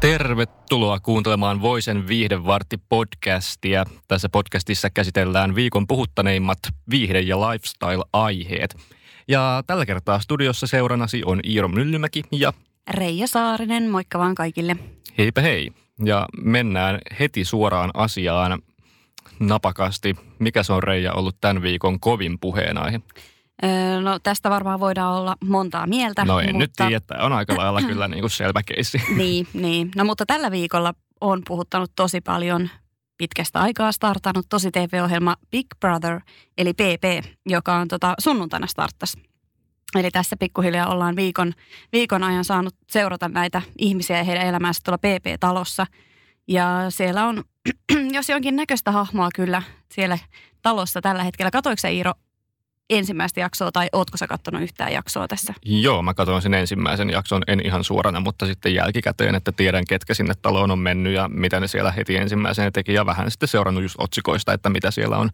Tervetuloa kuuntelemaan Voisen viihdevartti podcastia. Tässä podcastissa käsitellään viikon puhuttaneimmat viihde- ja lifestyle-aiheet. Ja tällä kertaa studiossa seurannasi on Iiro Myllymäki ja Reija Saarinen, moikka vaan kaikille. heipä hei. Ja mennään heti suoraan asiaan napakasti. Mikä se on Reija ollut tämän viikon kovin puheenaihe? No tästä varmaan voidaan olla montaa mieltä. No en mutta... nyt tiedä, että on aika lailla kyllä niin kuin selvä keissi. Niin, niin. No mutta tällä viikolla on puhuttanut tosi paljon pitkästä aikaa startannut tosi TV-ohjelma Big Brother, eli PP, joka on tota, sunnuntaina starttas. Eli tässä pikkuhiljaa ollaan viikon, viikon ajan saanut seurata näitä ihmisiä ja heidän elämäänsä tuolla PP-talossa. Ja siellä on, jos jonkin näköistä hahmoa kyllä siellä talossa tällä hetkellä. Katoiko sä Iiro ensimmäistä jaksoa tai ootko sä katsonut yhtään jaksoa tässä? Joo, mä katsoin sen ensimmäisen jakson, en ihan suorana, mutta sitten jälkikäteen, että tiedän ketkä sinne taloon on mennyt ja mitä ne siellä heti ensimmäisenä teki ja vähän sitten seurannut just otsikoista, että mitä siellä on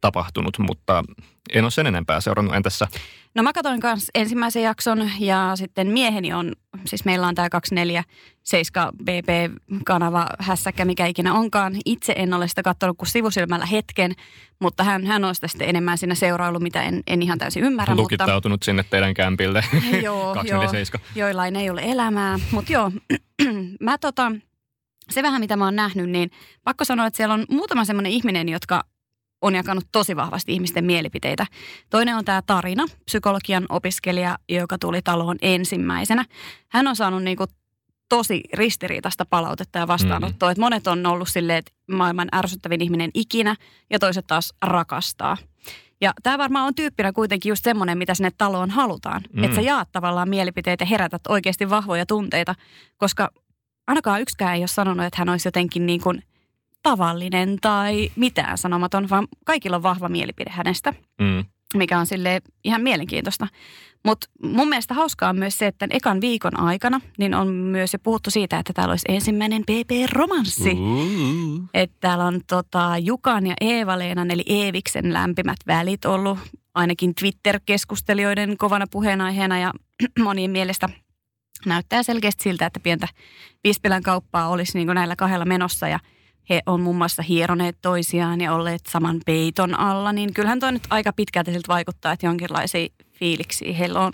tapahtunut, mutta en ole sen enempää seurannut. Entäs sä? No mä katsoin myös ensimmäisen jakson ja sitten mieheni on, siis meillä on tämä 247 BP-kanava hässäkkä, mikä ikinä onkaan. Itse en ole sitä katsonut kuin sivusilmällä hetken, mutta hän, hän on sitä sitten enemmän siinä seurailu, mitä en, en ihan täysin ymmärrä. Lukittautunut mutta, sinne teidän kämpille. Joo, joo, joillain ei ole elämää, mutta joo, mä tota, se vähän mitä mä oon nähnyt, niin pakko sanoa, että siellä on muutama semmoinen ihminen, jotka on jakanut tosi vahvasti ihmisten mielipiteitä. Toinen on tämä Tarina, psykologian opiskelija, joka tuli taloon ensimmäisenä. Hän on saanut niinku tosi ristiriitaista palautetta ja vastaanottoa. Mm. Että monet on ollut silleen, että maailman ärsyttävin ihminen ikinä ja toiset taas rakastaa. Ja tämä varmaan on tyyppinä kuitenkin just semmoinen, mitä sinne taloon halutaan. Mm. Että sä jaat tavallaan mielipiteitä ja herätät oikeasti vahvoja tunteita, koska ainakaan yksikään ei ole sanonut, että hän olisi jotenkin niin kuin – tavallinen tai mitään sanomaton, vaan kaikilla on vahva mielipide hänestä, mm. mikä on sille ihan mielenkiintoista. Mutta mun mielestä hauskaa on myös se, että ekan viikon aikana niin on myös jo puhuttu siitä, että täällä olisi ensimmäinen PP-romanssi. Uh. Että täällä on tota, Jukan ja Eeva-Leenan eli Eeviksen lämpimät välit ollut ainakin Twitter-keskustelijoiden kovana puheenaiheena ja monien mielestä näyttää selkeästi siltä, että pientä Vispilän kauppaa olisi niin näillä kahdella menossa ja – he on muun muassa hieroneet toisiaan ja olleet saman peiton alla, niin kyllähän toi nyt aika pitkälti siltä vaikuttaa, että jonkinlaisia fiiliksiä heillä on.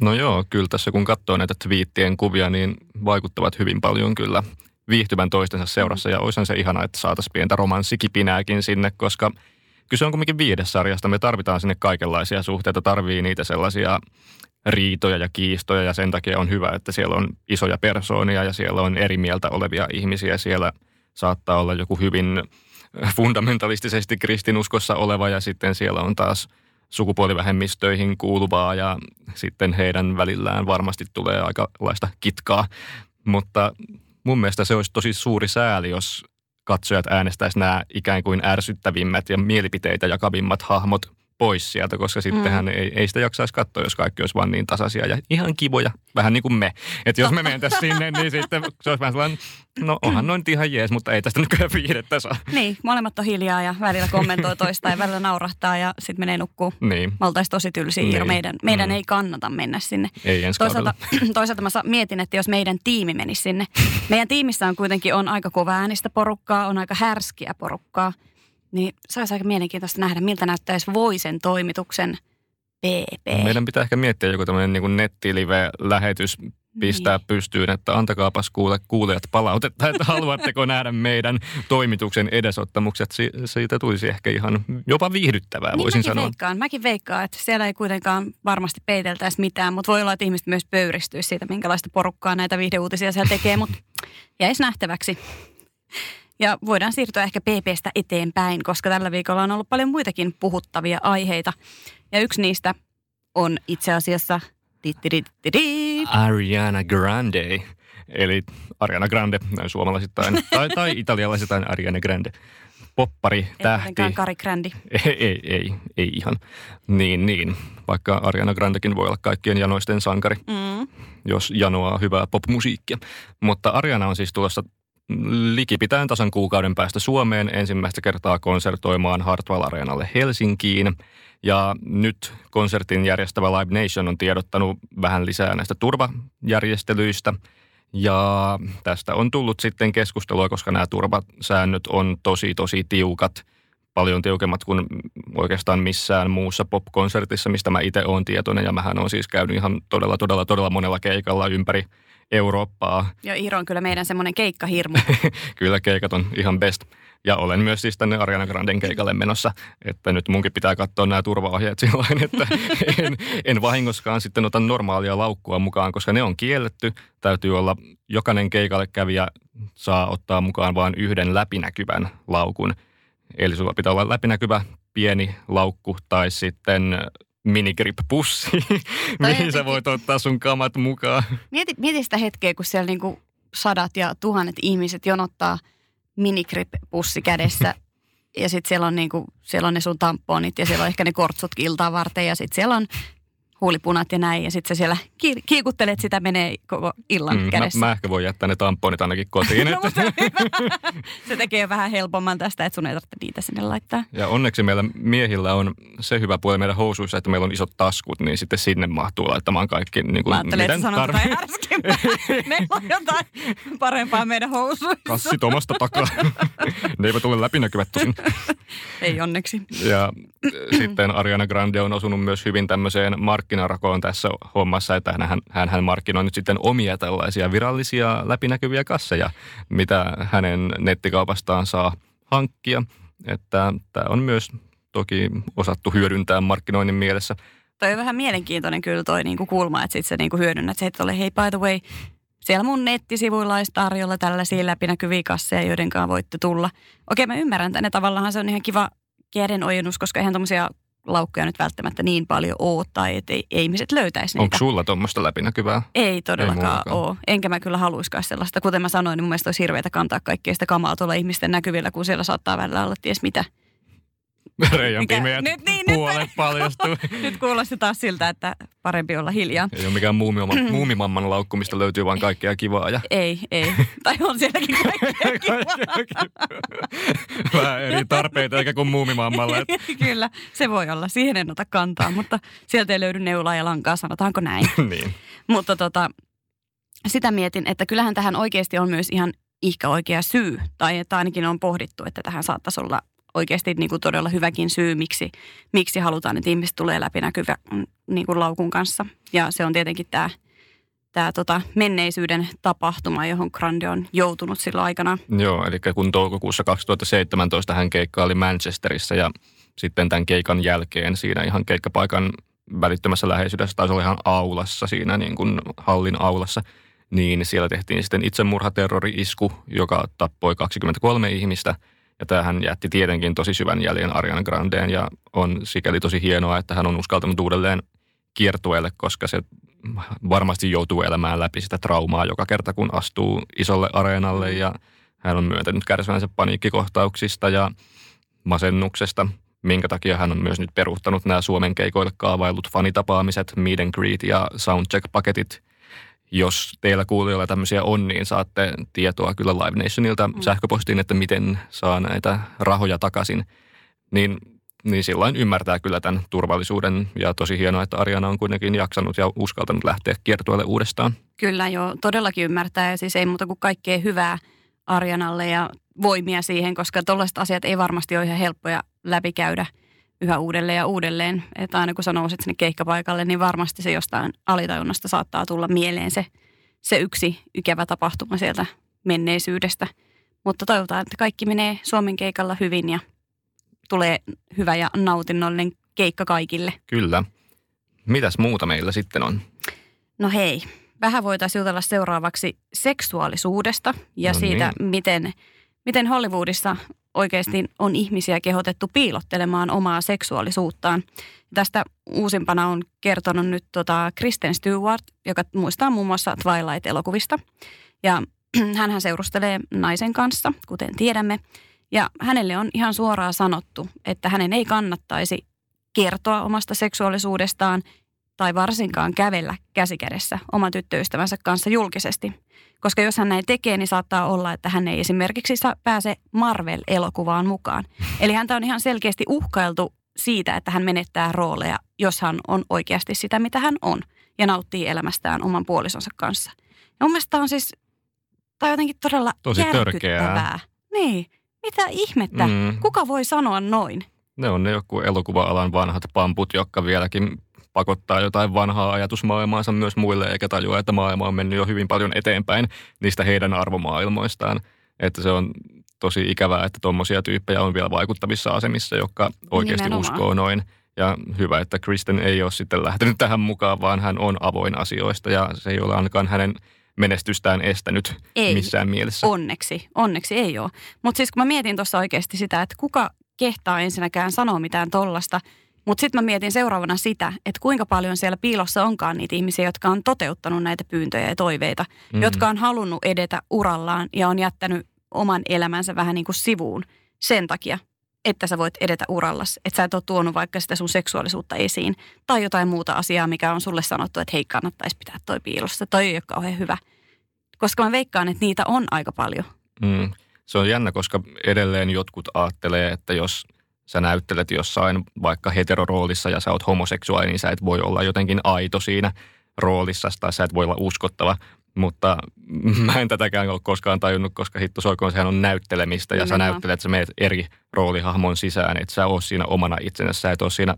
No joo, kyllä tässä kun katsoo näitä twiittien kuvia, niin vaikuttavat hyvin paljon kyllä viihtyvän toistensa seurassa. Ja olisihan se ihana, että saataisiin pientä romanssikipinääkin sinne, koska kyse on kuitenkin viidesarjasta. Me tarvitaan sinne kaikenlaisia suhteita, tarvii niitä sellaisia riitoja ja kiistoja ja sen takia on hyvä, että siellä on isoja persoonia ja siellä on eri mieltä olevia ihmisiä siellä – saattaa olla joku hyvin fundamentalistisesti kristinuskossa oleva ja sitten siellä on taas sukupuolivähemmistöihin kuuluvaa ja sitten heidän välillään varmasti tulee aikalaista kitkaa. Mutta mun mielestä se olisi tosi suuri sääli, jos katsojat äänestäisivät nämä ikään kuin ärsyttävimmät ja mielipiteitä jakavimmat hahmot pois sieltä, koska sittenhän mm. ei, ei sitä jaksaisi katsoa, jos kaikki olisi vaan niin tasaisia ja ihan kivoja, vähän niin kuin me. Että jos me mentäisiin sinne, niin sitten se olisi vähän sellainen, no onhan noin ihan jees, mutta ei tästä nykyään viihdettä saa. Niin, molemmat on hiljaa ja välillä kommentoi toista ja välillä naurahtaa ja sitten menee nukkuu. Niin. Me oltaisiin tosi tylsiä, niin. meidän, meidän mm. ei kannata mennä sinne. Ei ensi toisaalta, toisaalta mä mietin, että jos meidän tiimi menisi sinne. Meidän tiimissä on kuitenkin on aika kova äänistä porukkaa, on aika härskiä porukkaa. Niin se olisi aika mielenkiintoista nähdä, miltä näyttäisi Voisen toimituksen PP. Meidän pitää ehkä miettiä joku tämmöinen niin nettilive-lähetys pistää niin. pystyyn, että antakaapas kuule, kuulijat palautetta, että haluatteko nähdä meidän toimituksen edesottamukset. Si- siitä tulisi ehkä ihan jopa viihdyttävää, niin voisin mäkin sanoa. Veikkaan, mäkin veikkaan, että siellä ei kuitenkaan varmasti peiteltäisi mitään, mutta voi olla, että ihmiset myös pöyristyisi siitä, minkälaista porukkaa näitä viihdeuutisia siellä tekee, mutta jäisi nähtäväksi. Ja voidaan siirtyä ehkä PPstä eteenpäin, koska tällä viikolla on ollut paljon muitakin puhuttavia aiheita. Ja yksi niistä on itse asiassa Ariana Grande. Eli Ariana Grande, näin suomalaisittain, tai, tai italialaisittain Ariana Grande. poppari, tähti. Ei Kari Grandi. Ei, ei, ei, ei ihan. Niin, niin. Vaikka Ariana Grandekin voi olla kaikkien janoisten sankari, mm. jos janoaa hyvää popmusiikkia. Mutta Ariana on siis tulossa likipitäen tasan kuukauden päästä Suomeen ensimmäistä kertaa konsertoimaan Hartwall Areenalle Helsinkiin. Ja nyt konsertin järjestävä Live Nation on tiedottanut vähän lisää näistä turvajärjestelyistä. Ja tästä on tullut sitten keskustelua, koska nämä turvasäännöt on tosi, tosi tiukat. Paljon tiukemmat kuin oikeastaan missään muussa popkonsertissa, mistä mä itse olen tietoinen. Ja mähän on siis käynyt ihan todella, todella, todella monella keikalla ympäri Eurooppaa. Joo, Iiro on kyllä meidän semmoinen keikkahirmu. kyllä keikat on ihan best. Ja olen myös siis tänne Ariana Granden keikalle menossa, että nyt munkin pitää katsoa nämä turvaohjeet sillä että en, en vahingoskaan sitten ota normaalia laukkua mukaan, koska ne on kielletty. Täytyy olla, jokainen keikalle kävijä saa ottaa mukaan vain yhden läpinäkyvän laukun. Eli sulla pitää olla läpinäkyvä pieni laukku tai sitten minigrip-pussi, mihin sä voit ottaa sun kamat mukaan. Mieti, mieti sitä hetkeä, kun siellä niinku sadat ja tuhannet ihmiset jonottaa minigrip-pussi kädessä. Ja sitten siellä on, niinku, siellä on ne sun tamponit ja siellä on ehkä ne kortsut iltaa varten. Ja sitten siellä on huulipunat ja näin. Ja sitten sä siellä kiikuttelet sitä, menee koko illan mm, kädessä. Mä, mä ehkä voin jättää ne tamponit ainakin kotiin. no, se tekee vähän helpomman tästä, että sun ei tarvitse niitä sinne laittaa. Ja onneksi meillä miehillä on se hyvä puoli meidän housuissa, että meillä on isot taskut, niin sitten sinne mahtuu laittamaan kaikki. Niin kuin, mä ajattelin, että sanot Meillä on jotain parempaa meidän housuissa. Kassit omasta takaa. ne eivät ole läpinäkyvät tosin. ei onneksi. Ja sitten Ariana Grande on osunut myös hyvin tämmöiseen markkinarakoon tässä hommassa, että hän, hän, hän markkinoi nyt sitten omia tällaisia virallisia läpinäkyviä kasseja, mitä hänen nettikaupastaan saa hankkia. Että tämä on myös toki osattu hyödyntää markkinoinnin mielessä. Toi on vähän mielenkiintoinen kyllä toi niinku kulma, että sit sä niinku hyödynnät se, että ole hei by the way, siellä mun nettisivuilla olisi tarjolla tällaisia läpinäkyviä kasseja, joiden kanssa voitte tulla. Okei, mä ymmärrän tänne. Tavallaan se on ihan kiva ojennus, koska eihän tuommoisia laukkuja nyt välttämättä niin paljon ole tai että ei, ei ihmiset löytäisi niitä. Onko sulla tuommoista läpinäkyvää? Ei todellakaan ei ole. Enkä mä kyllä haluaisikaan sellaista. Kuten mä sanoin, niin mun mielestä olisi hirveätä kantaa kaikkea sitä kamaa tuolla ihmisten näkyvillä, kun siellä saattaa välillä olla ties mitä – Reijan pimeät nyt, niin, puolet nyt, paljastuu. nyt kuulosti taas siltä, että parempi olla hiljaa. Ei ole mikään muumimamman, muumimamman laukku, mistä löytyy vain kaikkea kivaa. Ja... Ei, ei. Tai on sielläkin kaikkea kivaa. Vähän eri tarpeita eikä kuin muumimammalle. Kyllä, se voi olla. Siihen en ota kantaa, mutta sieltä ei löydy neulaa ja lankaa, sanotaanko näin. niin. Mutta tota, sitä mietin, että kyllähän tähän oikeasti on myös ihan ihka oikea syy, tai että ainakin on pohdittu, että tähän saattaisi olla oikeasti niin kuin todella hyväkin syy, miksi, miksi halutaan, että ihmiset tulee läpinäkyvä mm, niin kuin laukun kanssa. Ja se on tietenkin tämä, tämä tota menneisyyden tapahtuma, johon Grande on joutunut silloin aikana. Joo, eli kun toukokuussa 2017 hän keikkaili Manchesterissa ja sitten tämän keikan jälkeen siinä ihan keikkapaikan välittömässä läheisyydessä, taisi olla ihan aulassa siinä niin kuin hallin aulassa, niin siellä tehtiin sitten itsemurhaterrori-isku, joka tappoi 23 ihmistä – ja tämähän jätti tietenkin tosi syvän jäljen Ariana Grandeen ja on sikäli tosi hienoa, että hän on uskaltanut uudelleen kiertueelle, koska se varmasti joutuu elämään läpi sitä traumaa joka kerta, kun astuu isolle areenalle. Ja hän on myöntänyt kärsivänsä paniikkikohtauksista ja masennuksesta, minkä takia hän on myös nyt peruuttanut nämä Suomen keikoille kaavailut fanitapaamiset, meet and greet ja soundcheck-paketit jos teillä kuulijoilla tämmöisiä on, niin saatte tietoa kyllä Live Nationilta mm. sähköpostiin, että miten saa näitä rahoja takaisin. Niin, niin silloin ymmärtää kyllä tämän turvallisuuden ja tosi hienoa, että Ariana on kuitenkin jaksanut ja uskaltanut lähteä kiertueelle uudestaan. Kyllä joo, todellakin ymmärtää ja siis ei muuta kuin kaikkea hyvää Arianalle ja voimia siihen, koska tällaiset asiat ei varmasti ole ihan helppoja läpikäydä – yhä uudelleen ja uudelleen. Että aina kun sä nouset sinne keikkapaikalle, niin varmasti se jostain alitajunnasta saattaa tulla mieleen se, se yksi ikävä tapahtuma sieltä menneisyydestä. Mutta toivotaan, että kaikki menee Suomen keikalla hyvin ja tulee hyvä ja nautinnollinen keikka kaikille. Kyllä. Mitäs muuta meillä sitten on? No hei, vähän voitaisiin jutella seuraavaksi seksuaalisuudesta ja no siitä, niin. miten, miten Hollywoodissa oikeasti on ihmisiä kehotettu piilottelemaan omaa seksuaalisuuttaan. Tästä uusimpana on kertonut nyt tota Kristen Stewart, joka muistaa muun muassa Twilight-elokuvista. Ja hän seurustelee naisen kanssa, kuten tiedämme. Ja hänelle on ihan suoraan sanottu, että hänen ei kannattaisi kertoa omasta seksuaalisuudestaan tai varsinkaan kävellä käsikädessä oman tyttöystävänsä kanssa julkisesti. Koska jos hän näin tekee, niin saattaa olla, että hän ei esimerkiksi saa, pääse Marvel-elokuvaan mukaan. Eli häntä on ihan selkeästi uhkailtu siitä, että hän menettää rooleja, jos hän on oikeasti sitä, mitä hän on. Ja nauttii elämästään oman puolisonsa kanssa. Ja mun mielestä on siis, tai jotenkin todella Tosi järkyttävää. törkeää. Niin, mitä ihmettä? Mm. Kuka voi sanoa noin? Ne on ne joku elokuva-alan vanhat pamput, jotka vieläkin pakottaa jotain vanhaa ajatusmaailmaansa myös muille, eikä tajua, että maailma on mennyt jo hyvin paljon eteenpäin niistä heidän arvomaailmoistaan. Että se on tosi ikävää, että tuommoisia tyyppejä on vielä vaikuttavissa asemissa, jotka oikeasti Nimenomaan. uskoo noin. Ja hyvä, että Kristen ei ole sitten lähtenyt tähän mukaan, vaan hän on avoin asioista ja se ei ole ainakaan hänen menestystään estänyt Ei. missään mielessä. Onneksi, onneksi ei ole. Mutta siis kun mä mietin tuossa oikeasti sitä, että kuka kehtaa ensinnäkään sanoa mitään tollasta, mutta sitten mä mietin seuraavana sitä, että kuinka paljon siellä piilossa onkaan niitä ihmisiä, jotka on toteuttanut näitä pyyntöjä ja toiveita, mm. jotka on halunnut edetä urallaan ja on jättänyt oman elämänsä vähän niin kuin sivuun sen takia, että sä voit edetä urallas. Että sä et ole tuonut vaikka sitä sun seksuaalisuutta esiin tai jotain muuta asiaa, mikä on sulle sanottu, että hei kannattaisi pitää toi piilossa. Toi ei ole kauhean hyvä. Koska mä veikkaan, että niitä on aika paljon. Mm. Se on jännä, koska edelleen jotkut ajattelee, että jos sä näyttelet jossain vaikka heteroroolissa ja sä oot homoseksuaali, niin sä et voi olla jotenkin aito siinä roolissa tai sä et voi olla uskottava. Mutta mä en tätäkään ole koskaan tajunnut, koska hitto soikoon sehän on näyttelemistä ja sä Nimenomaan. näyttelet, että sä meet eri roolihahmon sisään, että sä oot siinä omana itsenäsi, sä et ole siinä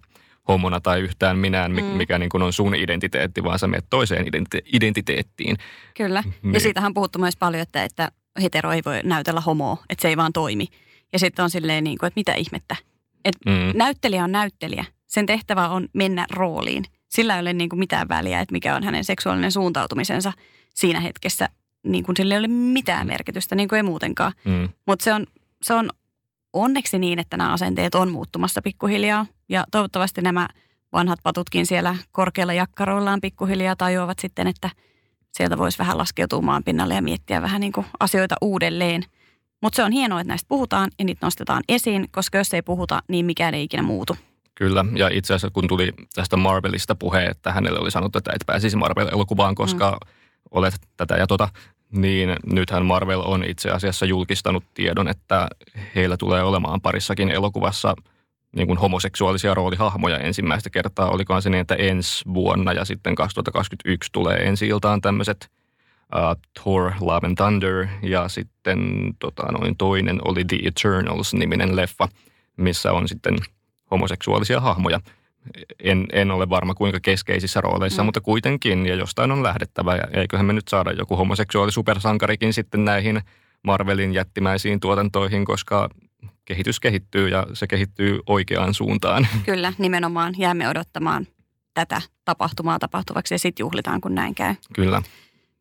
homona tai yhtään minään, mi- Mm. mikä niin kuin on sun identiteetti, vaan sä meet toiseen identite- identiteettiin. Kyllä. Ja Niin. siitähän on puhuttu myös paljon, että, että hetero ei voi näytellä homoa, että se ei vaan toimi. Ja sitten on silleen niin kuin, että mitä ihmettä. Et Mm. Näyttelijä on näyttelijä. Sen tehtävä on mennä rooliin. Sillä ei ole niin kuin mitään väliä, että mikä on hänen seksuaalinen suuntautumisensa siinä hetkessä. Niin kuin sillä ei ole mitään merkitystä, niin kuin ei muutenkaan. Mm. Mutta se on, se on onneksi niin, että nämä asenteet on muuttumassa pikkuhiljaa. Ja toivottavasti nämä vanhat patutkin siellä korkealla jakkaroillaan pikkuhiljaa tajuavat sitten, että sieltä voisi vähän laskeutua maan pinnalle ja miettiä vähän niin kuin asioita uudelleen. Mutta se on hienoa, että näistä puhutaan ja niitä nostetaan esiin, koska jos ei puhuta, niin mikään ei ikinä muutu. Kyllä, ja itse asiassa kun tuli tästä Marvelista puhe, että hänelle oli sanottu, että et pääsisi Marvel-elokuvaan, koska mm. olet tätä ja tota, niin nythän Marvel on itse asiassa julkistanut tiedon, että heillä tulee olemaan parissakin elokuvassa niin kuin homoseksuaalisia roolihahmoja ensimmäistä kertaa. Olikohan se niin, että ensi vuonna ja sitten 2021 tulee ensi iltaan tämmöiset uh, Thor, Love and Thunder ja sitten tota, noin toinen oli The Eternals-niminen leffa, missä on sitten homoseksuaalisia hahmoja. En, en ole varma kuinka keskeisissä rooleissa, mm. mutta kuitenkin ja jostain on lähdettävä. Ja eiköhän me nyt saada joku homoseksuaali supersankarikin sitten näihin Marvelin jättimäisiin tuotantoihin, koska kehitys kehittyy ja se kehittyy oikeaan suuntaan. Kyllä, nimenomaan jäämme odottamaan tätä tapahtumaa tapahtuvaksi ja sitten juhlitaan, kun näin käy. Kyllä.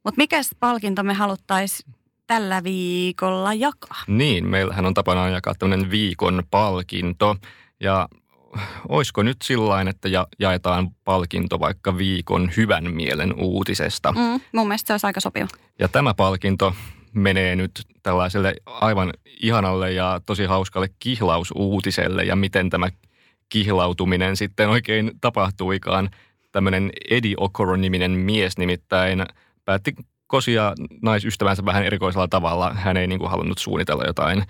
Mutta mikä palkinto me haluttaisiin tällä viikolla jakaa? Niin, meillähän on tapana jakaa tämmöinen viikon palkinto. Ja olisiko nyt sillain, että ja, jaetaan palkinto vaikka viikon hyvän mielen uutisesta. Mm, mun mielestä se olisi aika sopiva. Ja tämä palkinto menee nyt tällaiselle aivan ihanalle ja tosi hauskalle kihlausuutiselle ja miten tämä kihlautuminen sitten oikein tapahtuikaan. Tämmöinen Eddie Okoro-niminen mies nimittäin päätti kosia naisystävänsä vähän erikoisella tavalla. Hän ei niin kuin halunnut suunnitella jotain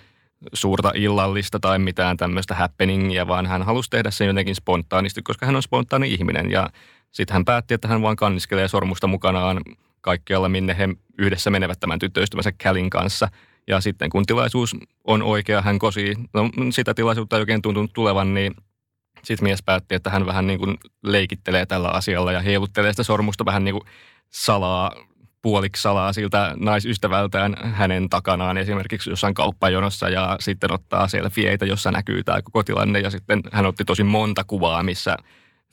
suurta illallista tai mitään tämmöistä happeningia, vaan hän halusi tehdä sen jotenkin spontaanisti, koska hän on spontaani ihminen. Ja sitten hän päätti, että hän vaan kanniskelee sormusta mukanaan kaikkialla, minne he yhdessä menevät tämän tyttöystävänsä Callin kanssa. Ja sitten kun tilaisuus on oikea, hän kosi, no sitä tilaisuutta ei oikein tuntunut tulevan, niin sitten mies päätti, että hän vähän niin kuin leikittelee tällä asialla ja heiluttelee sitä sormusta vähän niin kuin salaa, puoliksi salaa siltä naisystävältään hänen takanaan esimerkiksi jossain kauppajonossa ja sitten ottaa selfieitä, jossa näkyy tämä koko tilanne ja sitten hän otti tosi monta kuvaa, missä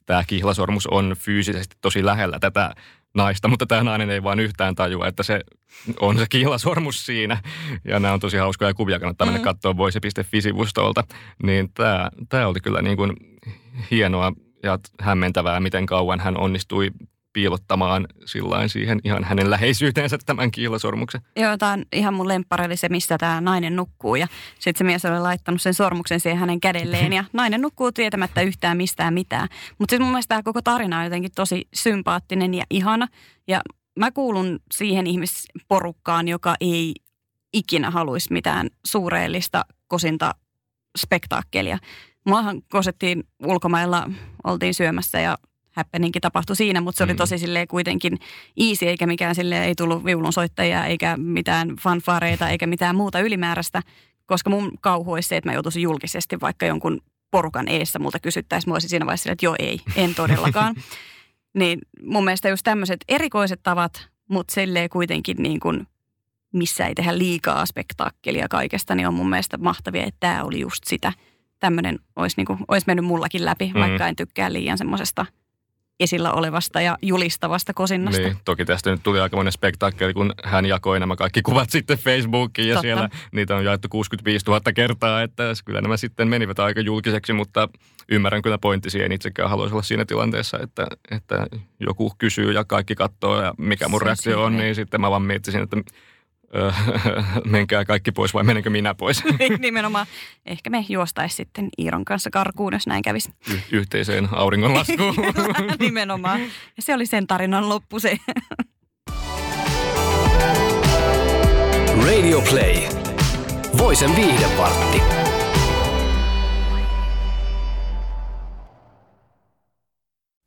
tämä kihlasormus on fyysisesti tosi lähellä tätä naista, mutta tämä nainen ei vaan yhtään tajua, että se on se kihlasormus siinä. Ja nämä on tosi hauskoja kuvia, kannattaa mennä Mm. katsoa voise.fi-sivustolta. Niin tämä, tämä oli kyllä niin kuin hienoa ja hämmentävää, miten kauan hän onnistui piilottamaan sillain siihen ihan hänen läheisyyteensä tämän kiilasormuksen. Joo, tämä on ihan mun lemppari oli se, missä tämä nainen nukkuu ja sitten se mies oli laittanut sen sormuksen siihen hänen kädelleen ja nainen nukkuu tietämättä yhtään mistään mitään. Mutta siis mun mielestä tämä koko tarina on jotenkin tosi sympaattinen ja ihana ja mä kuulun siihen ihmisporukkaan, joka ei ikinä haluaisi mitään suureellista kosinta spektaakkelia. Muahan kosettiin ulkomailla, oltiin syömässä ja happeninkin tapahtui siinä, mutta se oli mm. tosi silleen kuitenkin easy, eikä mikään sille ei tullut viulunsoittajia, eikä mitään fanfaareita, eikä mitään muuta ylimääräistä, koska mun kauhu olisi se, että mä joutuisin julkisesti vaikka jonkun porukan eessä multa kysyttäisiin, mä olisin siinä vaiheessa että joo ei, en todellakaan. niin mun mielestä just tämmöiset erikoiset tavat, mutta silleen kuitenkin niin kuin, missä ei tehdä liikaa spektaakkelia kaikesta, niin on mun mielestä mahtavia, että tämä oli just sitä. Tämmöinen olisi, niin kuin, olisi mennyt mullakin läpi, mm. vaikka en tykkää liian semmoisesta – esillä olevasta ja julistavasta kosinnasta. Niin, toki tästä nyt tuli aika monen spektaakkeli, kun hän jakoi nämä kaikki kuvat sitten Facebookiin ja Totta. siellä niitä on jaettu 65 000 kertaa, että kyllä nämä sitten menivät aika julkiseksi, mutta ymmärrän kyllä pointti siihen. Itsekään haluaisi olla siinä tilanteessa, että, että joku kysyy ja kaikki katsoo ja mikä mun Se reaktio on, niin sitten mä vaan miettisin, että menkää kaikki pois vai menenkö minä pois? Nimenomaan. Ehkä me juostaisi sitten Iiron kanssa karkuun, jos näin kävisi. Y- yhteiseen auringonlaskuun. Nimenomaan. Ja se oli sen tarinan loppu se. Radio Play. Voisen viihdepartti.